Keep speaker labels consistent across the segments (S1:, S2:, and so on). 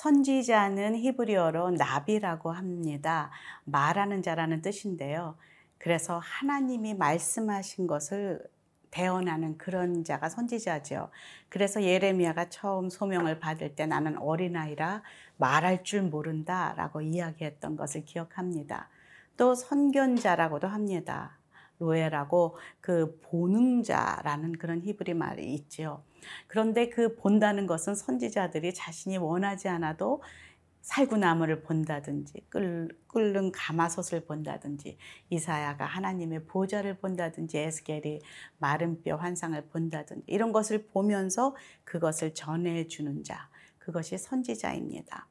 S1: 선지자는 히브리어로 나비라고 합니다. 말하는 자라는 뜻인데요. 그래서 하나님이 말씀하신 것을 대언하는 그런 자가 선지자죠. 그래서 예레미야가 처음 소명을 받을 때 나는 어린아이라 말할 줄 모른다 라고 이야기했던 것을 기억합니다. 또 선견자라고도 합니다. 로에라고 그 보능자라는 그런 히브리 말이 있죠. 그런데 그 본다는 것은 선지자들이 자신이 원하지 않아도 살구나무를 본다든지 끓는 가마솥을 본다든지 이사야가 하나님의 보좌를 본다든지 에스겔이 마른 뼈 환상을 본다든지 이런 것을 보면서 그것을 전해주는 자 그것이 선지자입니다.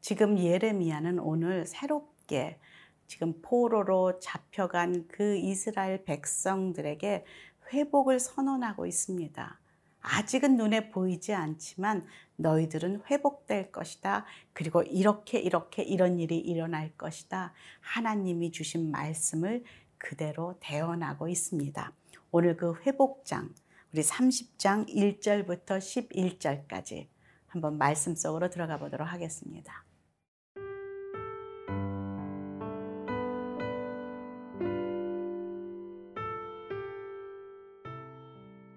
S1: 지금 예레미야는 오늘 새롭게 지금 포로로 잡혀간 그 이스라엘 백성들에게 회복을 선언하고 있습니다. 아직은 눈에 보이지 않지만 너희들은 회복될 것이다. 그리고 이렇게 이렇게 이런 일이 일어날 것이다. 하나님이 주신 말씀을 그대로 대언하고 있습니다. 오늘 그 회복장, 우리 30장 1절부터 11절까지 한번 말씀 속으로 들어가 보도록 하겠습니다.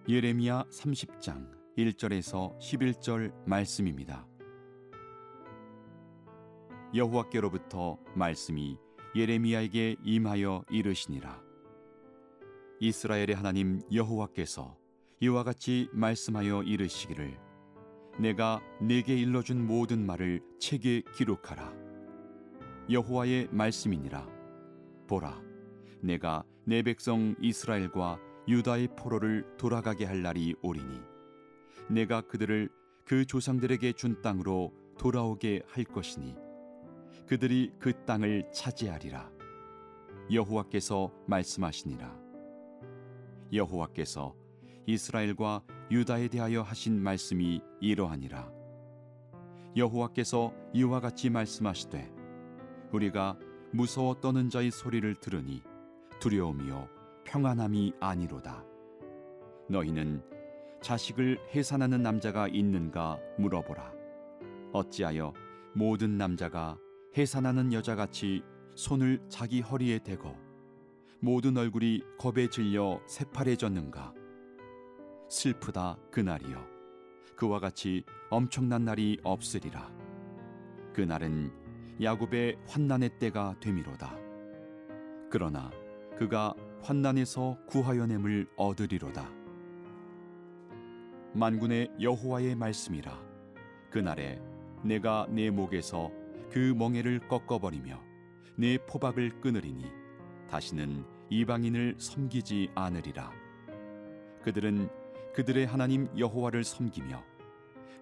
S2: 예레미야 30장 1절에서 11절 말씀입니다. 여호와께로부터 말씀이 예레미야에게 임하여 이르시니라. 이스라엘의 하나님 여호와께서 이와 같이 말씀하여 이르시기를 내가 내게 일러준 모든 말을 책에 기록하라. 여호와의 말씀이니라. 보라, 내가 내 백성 이스라엘과 유다의 포로를 돌아가게 할 날이 오리니 내가 그들을 그 조상들에게 준 땅으로 돌아오게 할 것이니 그들이 그 땅을 차지하리라. 여호와께서 말씀하시니라. 여호와께서 이스라엘과 유다에 대하여 하신 말씀이 이러하니라. 여호와께서 이와 같이 말씀하시되 우리가 무서워 떠는 자의 소리를 들으니 두려움이요 평안함이 아니로다. 너희는 자식을 해산하는 남자가 있는가 물어보라. 어찌하여 모든 남자가 해산하는 여자같이 손을 자기 허리에 대고 모든 얼굴이 겁에 질려 새파래졌는가? 슬프다 그날이여. 그와 같이 엄청난 날이 없으리라. 그날은 야곱의 환난의 때가 되미로다. 그러나 그가 환난에서 구하여냄을 얻으리로다. 만군의 여호와의 말씀이라. 그날에 내가 내 목에서 그 멍에를 꺾어버리며 내 포박을 끊으리니 다시는 이방인을 섬기지 않으리라. 그들은 그들의 하나님 여호와를 섬기며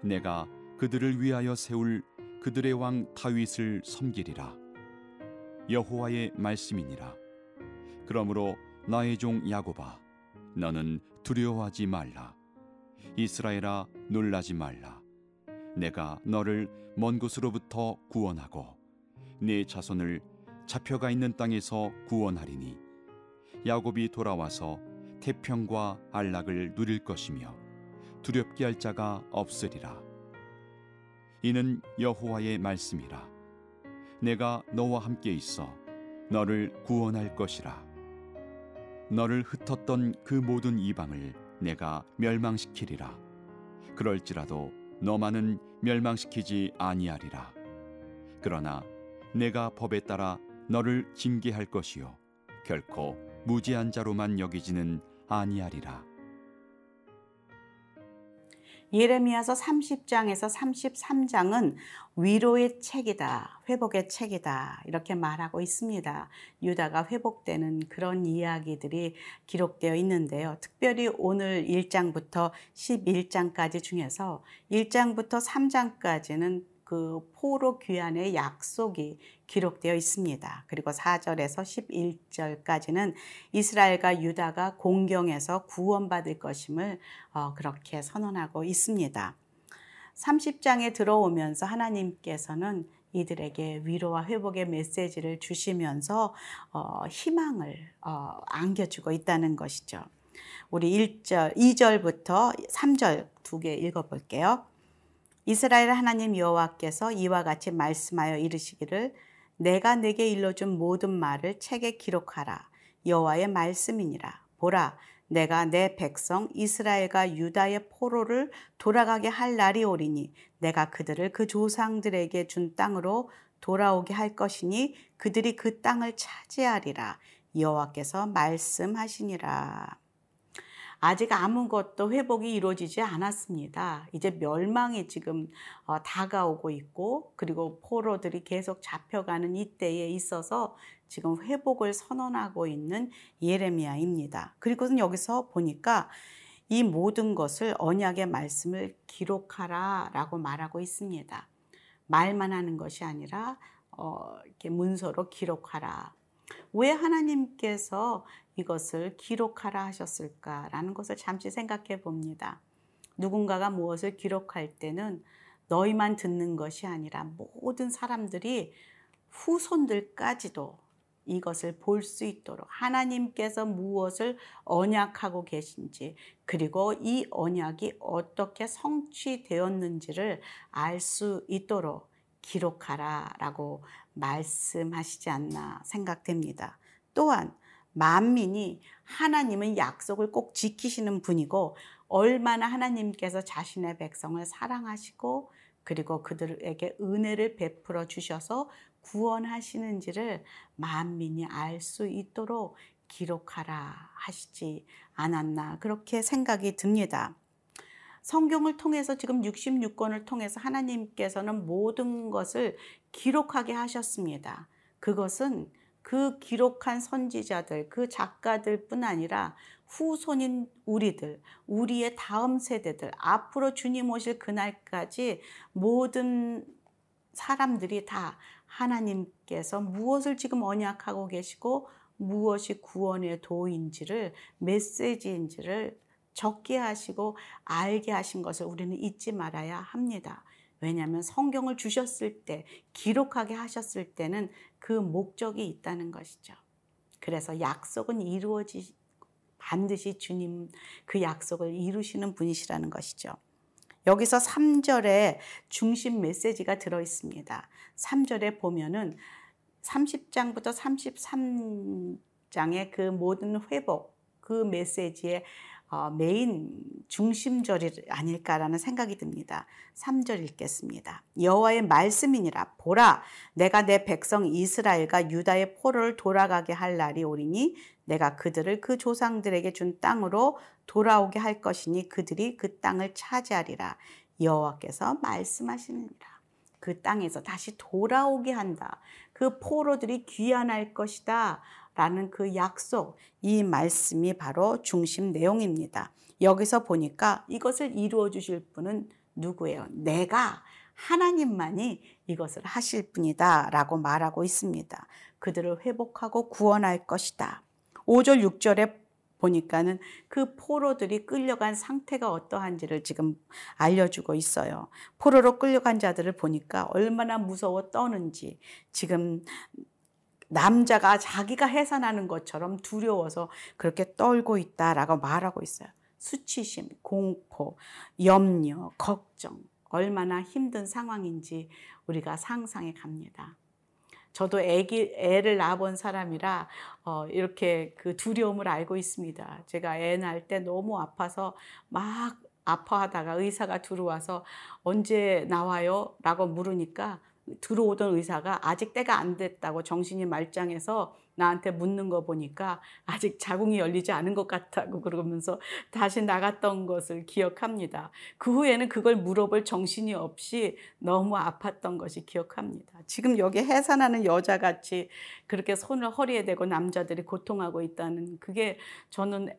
S2: 내가 그들을 위하여 세울 그들의 왕 다윗을 섬기리라. 여호와의 말씀이니라. 그러므로 나의 종 야곱아 너는 두려워하지 말라. 이스라엘아 놀라지 말라. 내가 너를 먼 곳으로부터 구원하고 네 자손을 잡혀가 있는 땅에서 구원하리니 야곱이 돌아와서 태평과 안락을 누릴 것이며 두렵게 할 자가 없으리라. 이는 여호와의 말씀이라. 내가 너와 함께 있어 너를 구원할 것이라 너를 흩었던 그 모든 이방을 내가 멸망시키리라. 그럴지라도 너만은 멸망시키지 아니하리라. 그러나 내가 법에 따라 너를 징계할 것이요 결코 무지한 자로만 여기지는 아니하리라.
S1: 예레미야서 30장에서 33장은 위로의 책이다, 회복의 책이다 이렇게 말하고 있습니다. 유다가 회복되는 그런 이야기들이 기록되어 있는데요. 특별히 오늘 1장부터 11장까지 중에서 1장부터 3장까지는 그 포로 귀환의 약속이 기록되어 있습니다. 그리고 4절에서 11절까지는 이스라엘과 유다가 공경에서 구원받을 것임을 어, 그렇게 선언하고 있습니다. 30장에 들어오면서 하나님께서는 이들에게 위로와 회복의 메시지를 주시면서 어, 희망을 어, 안겨주고 있다는 것이죠. 우리 1절, 2절부터 3절 두 개 읽어볼게요. 이스라엘 하나님 여호와께서 이와 같이 말씀하여 이르시기를 내가 내게 일러준 모든 말을 책에 기록하라. 여호와의 말씀이니라. 보라 내가 내 백성 이스라엘과 유다의 포로를 돌아가게 할 날이 오리니 내가 그들을 그 조상들에게 준 땅으로 돌아오게 할 것이니 그들이 그 땅을 차지하리라. 여호와께서 말씀하시니라. 아직 아무것도 회복이 이루어지지 않았습니다. 이제 멸망이 지금 어, 다가오고 있고 그리고 포로들이 계속 잡혀가는 이때에 있어서 지금 회복을 선언하고 있는 예레미야입니다. 그리고는 여기서 보니까 이 모든 것을 언약의 말씀을 기록하라 라고 말하고 있습니다. 말만 하는 것이 아니라 어, 이렇게 문서로 기록하라. 왜 하나님께서 이것을 기록하라 하셨을까라는 것을 잠시 생각해 봅니다. 누군가가 무엇을 기록할 때는 너희만 듣는 것이 아니라 모든 사람들이 후손들까지도 이것을 볼 수 있도록 하나님께서 무엇을 언약하고 계신지 그리고 이 언약이 어떻게 성취되었는지를 알 수 있도록 기록하라 라고 말씀하시지 않나 생각됩니다. 또한 만민이 하나님은 약속을 꼭 지키시는 분이고 얼마나 하나님께서 자신의 백성을 사랑하시고 그리고 그들에게 은혜를 베풀어 주셔서 구원하시는지를 만민이 알 수 있도록 기록하라 하시지 않았나 그렇게 생각이 듭니다. 성경을 통해서 지금 66권을 통해서 하나님께서는 모든 것을 기록하게 하셨습니다. 그것은 그 기록한 선지자들, 그 작가들 뿐 아니라 후손인 우리들, 우리의 다음 세대들, 앞으로 주님 오실 그날까지 모든 사람들이 다 하나님께서 무엇을 지금 언약하고 계시고 무엇이 구원의 도인지를 메시지인지를 적게 하시고 알게 하신 것을 우리는 잊지 말아야 합니다. 왜냐하면 성경을 주셨을 때, 기록하게 하셨을 때는 그 목적이 있다는 것이죠. 그래서 약속은 이루어지, 반드시 주님 그 약속을 이루시는 분이시라는 것이죠. 여기서 3절에 중심 메시지가 들어 있습니다. 3절에 보면은 30장부터 33장의 그 모든 회복, 그 메시지의 어, 메인 중심절이 아닐까라는 생각이 듭니다. 3절 읽겠습니다. 여호와의 말씀이니라 보라 내가 내 백성 이스라엘과 유다의 포로를 돌아가게 할 날이 오리니 내가 그들을 그 조상들에게 준 땅으로 돌아오게 할 것이니 그들이 그 땅을 차지하리라 여호와께서 말씀하시느니라. 그 땅에서 다시 돌아오게 한다. 그 포로들이 귀환할 것이다. 라는 그 약속, 이 말씀이 바로 중심 내용입니다. 여기서 보니까 이것을 이루어 주실 분은 누구예요? 내가 하나님만이 이것을 하실 분이다 라고 말하고 있습니다. 그들을 회복하고 구원할 것이다. 5절, 6절에 보니까는 그 포로들이 끌려간 상태가 어떠한지를 지금 알려주고 있어요. 포로로 끌려간 자들을 보니까 얼마나 무서워 떠는지 지금 남자가 자기가 해산하는 것처럼 두려워서 그렇게 떨고 있다라고 말하고 있어요. 수치심, 공포, 염려, 걱정, 얼마나 힘든 상황인지 우리가 상상해 갑니다. 저도 애기, 애를 낳아본 사람이라 어, 이렇게 그 두려움을 알고 있습니다. 제가 애 낳을 때 너무 아파서 막 아파하다가 의사가 들어와서 언제 나와요? 라고 물으니까 들어오던 의사가 아직 때가 안 됐다고 정신이 말짱해서 나한테 묻는 거 보니까 아직 자궁이 열리지 않은 것 같다고 그러면서 다시 나갔던 것을 기억합니다. 그 후에는 그걸 물어볼 정신이 없이 너무 아팠던 것이 기억합니다. 지금 여기 해산하는 여자같이 그렇게 손을 허리에 대고 남자들이 고통하고 있다는 그게 저는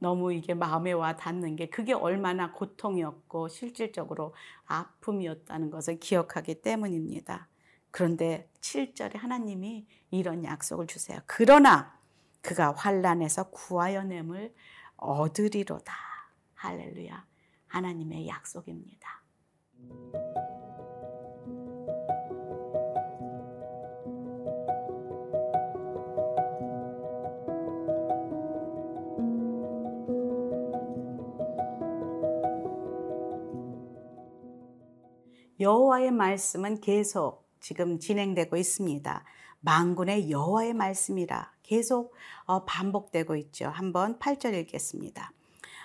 S1: 너무 이게 마음에 와 닿는 게 그게 얼마나 고통이었고 실질적으로 아픔이었다는 것을 기억하기 때문입니다. 그런데 7절에 하나님이 이런 약속을 주세요. 그러나 그가 환란에서 구하여 nem을 얻으리로다. 할렐루야. 하나님의 약속입니다. 여호와의 말씀은 계속 지금 진행되고 있습니다. 만군의 여호와의 말씀이라 계속 어, 반복되고 있죠. 한번 8절 읽겠습니다.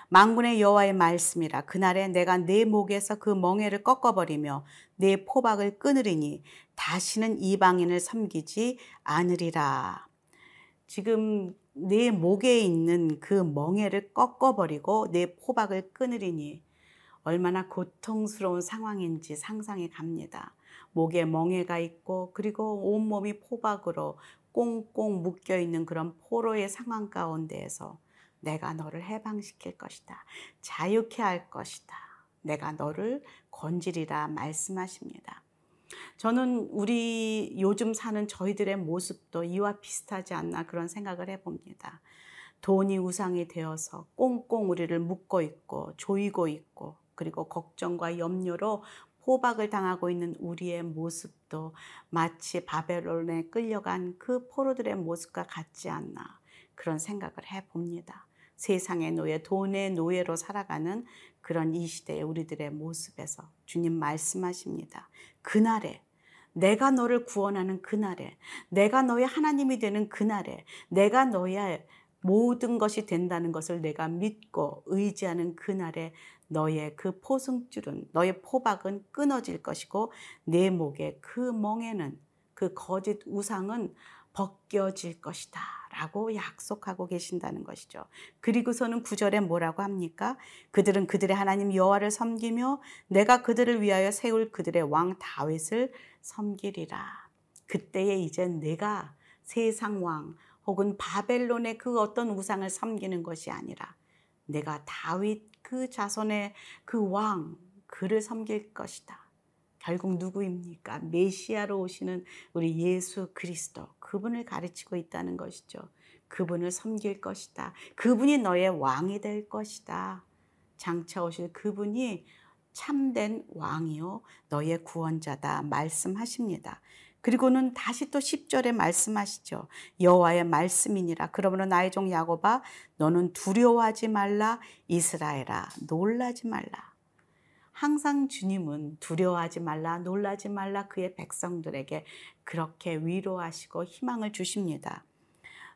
S1: 만군의 여호와의 말씀이라 그날에 내가 내 목에서 그 멍에를 꺾어버리며 내 포박을 끊으리니 다시는 이방인을 섬기지 않으리라. 지금 내 목에 있는 그 멍에를 꺾어버리고 내 포박을 끊으리니 얼마나 고통스러운 상황인지 상상이 갑니다. 목에 멍에가 있고 그리고 온몸이 포박으로 꽁꽁 묶여 있는 그런 포로의 상황 가운데에서 내가 너를 해방시킬 것이다. 자유케 할 것이다. 내가 너를 건지리라 말씀하십니다. 저는 우리 요즘 사는 저희들의 모습도 이와 비슷하지 않나 그런 생각을 해봅니다. 돈이 우상이 되어서 꽁꽁 우리를 묶고 있고 조이고 있고 그리고 걱정과 염려로 포박을 당하고 있는 우리의 모습도 마치 바벨론에 끌려간 그 포로들의 모습과 같지 않나 그런 생각을 해 봅니다. 세상의 노예, 돈의 노예로 살아가는 그런 이 시대의 우리들의 모습에서 주님 말씀하십니다. 그날에 내가 너를 구원하는 그날에 내가 너의 하나님이 되는 그날에 내가 너의 모든 것이 된다는 것을 내가 믿고 의지하는 그날에 너의 그 포승줄은 너의 포박은 끊어질 것이고 내 목에 그 멍에는 그 거짓 우상은 벗겨질 것이다. 라고 약속하고 계신다는 것이죠. 그리고서는 구절에 뭐라고 합니까? 그들은 그들의 하나님 여호와를 섬기며 내가 그들을 위하여 세울 그들의 왕 다윗을 섬기리라. 그때에 이제 내가 세상 왕 혹은 바벨론의 그 어떤 우상을 섬기는 것이 아니라 내가 다윗 그 자손의 그 왕, 그를 섬길 것이다. 결국 누구입니까? 메시아로 오시는 우리 예수 그리스도. 그분을 가르치고 있다는 것이죠. 그분을 섬길 것이다. 그분이 너의 왕이 될 것이다. 장차 오실 그분이 참된 왕이요. 너의 구원자다. 말씀하십니다. 그리고는 다시 또 10절에 말씀하시죠. 여호와의 말씀이니라. 그러므로 나의 종 야곱아 너는 두려워하지 말라. 이스라엘아 놀라지 말라. 항상 주님은 두려워하지 말라, 놀라지 말라 그의 백성들에게 그렇게 위로하시고 희망을 주십니다.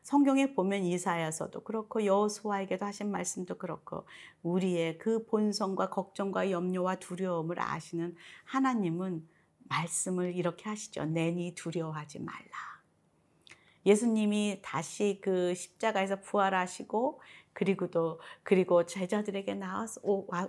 S1: 성경에 보면 이사야서도 그렇고 여호수아에게도 하신 말씀도 그렇고 우리의 그 본성과 걱정과 염려와 두려움을 아시는 하나님은 말씀을 이렇게 하시죠. 내니 두려워하지 말라. 예수님이 다시 그 십자가에서 부활하시고 그리고 또 그리고 제자들에게 나와서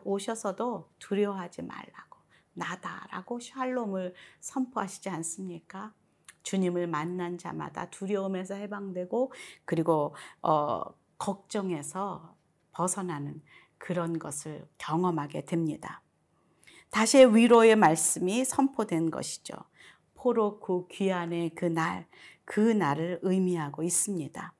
S1: 오셔서도 두려워하지 말라고 나다라고 샬롬을 선포하시지 않습니까? 주님을 만난 자마다 두려움에서 해방되고 그리고 어, 걱정에서 벗어나는 그런 것을 경험하게 됩니다. 다시 위로의 말씀이 선포된 것이죠. 포로 그 귀한의 그 날, 그 날을 의미하고 있습니다.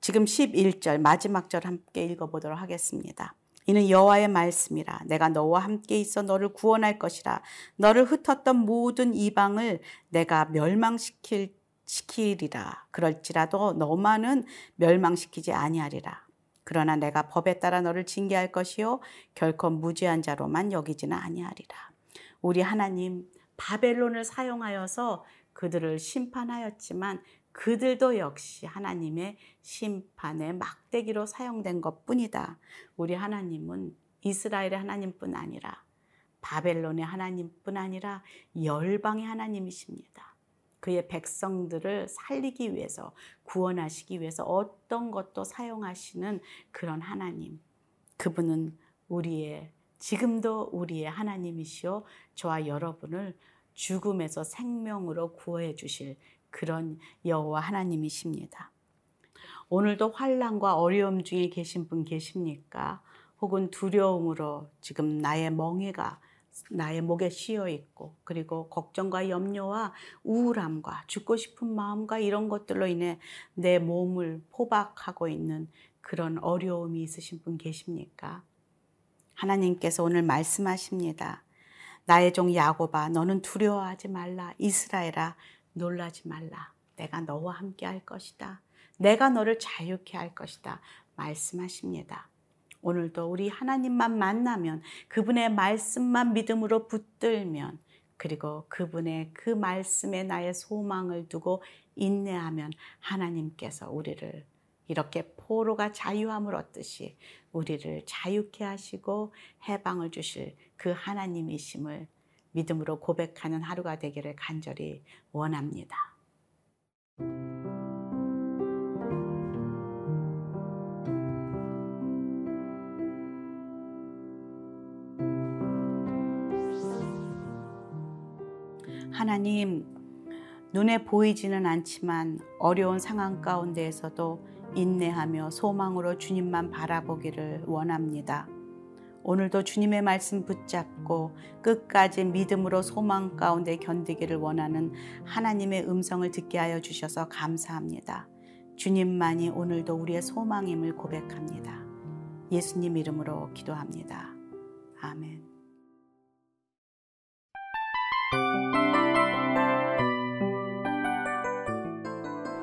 S1: 지금 11절 마지막 절 함께 읽어보도록 하겠습니다. 이는 여호와의 말씀이라 내가 너와 함께 있어 너를 구원할 것이라 너를 흩었던 모든 이방을 내가 멸망시킬 시키리라 그럴지라도 너만은 멸망시키지 아니하리라 그러나 내가 법에 따라 너를 징계할 것이요 결코 무죄한 자로만 여기지는 아니하리라 우리 하나님 바벨론을 사용하여서 그들을 심판하였지만 그들도 역시 하나님의 심판의 막대기로 사용된 것 뿐이다. 우리 하나님은 이스라엘의 하나님뿐 아니라 바벨론의 하나님뿐 아니라 열방의 하나님이십니다. 그의 백성들을 살리기 위해서 구원하시기 위해서 어떤 것도 사용하시는 그런 하나님. 그분은 우리의 지금도 우리의 하나님이시요 저와 여러분을 죽음에서 생명으로 구해 주실 그런 여호와 하나님이십니다. 오늘도 환란과 어려움 중에 계신 분 계십니까? 혹은 두려움으로 지금 나의 멍에가 나의 목에 씌어 있고 그리고 걱정과 염려와 우울함과 죽고 싶은 마음과 이런 것들로 인해 내 몸을 포박하고 있는 그런 어려움이 있으신 분 계십니까? 하나님께서 오늘 말씀하십니다. 나의 종 야곱아 너는 두려워하지 말라 이스라엘아 놀라지 말라. 내가 너와 함께 할 것이다. 내가 너를 자유케 할 것이다. 말씀하십니다. 오늘도 우리 하나님만 만나면 그분의 말씀만 믿음으로 붙들면 그리고 그분의 그 말씀에 나의 소망을 두고 인내하면 하나님께서 우리를 이렇게 포로가 자유함을 얻듯이 우리를 자유케 하시고 해방을 주실 그 하나님이심을 믿음으로 고백하는 하루가 되기를 간절히 원합니다. 하나님, 눈에 보이지는 않지만 어려운 상황 가운데에서도 인내하며 소망으로 주님만 바라보기를 원합니다. 오늘도 주님의 말씀 붙잡고 끝까지 믿음으로 소망 가운데 견디기를 원하는 하나님의 음성을 듣게 하여 주셔서 감사합니다. 주님만이 오늘도 우리의 소망임을 고백합니다. 예수님 이름으로 기도합니다. 아멘.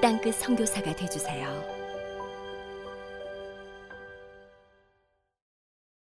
S3: 땅끝 성교사가 되주세요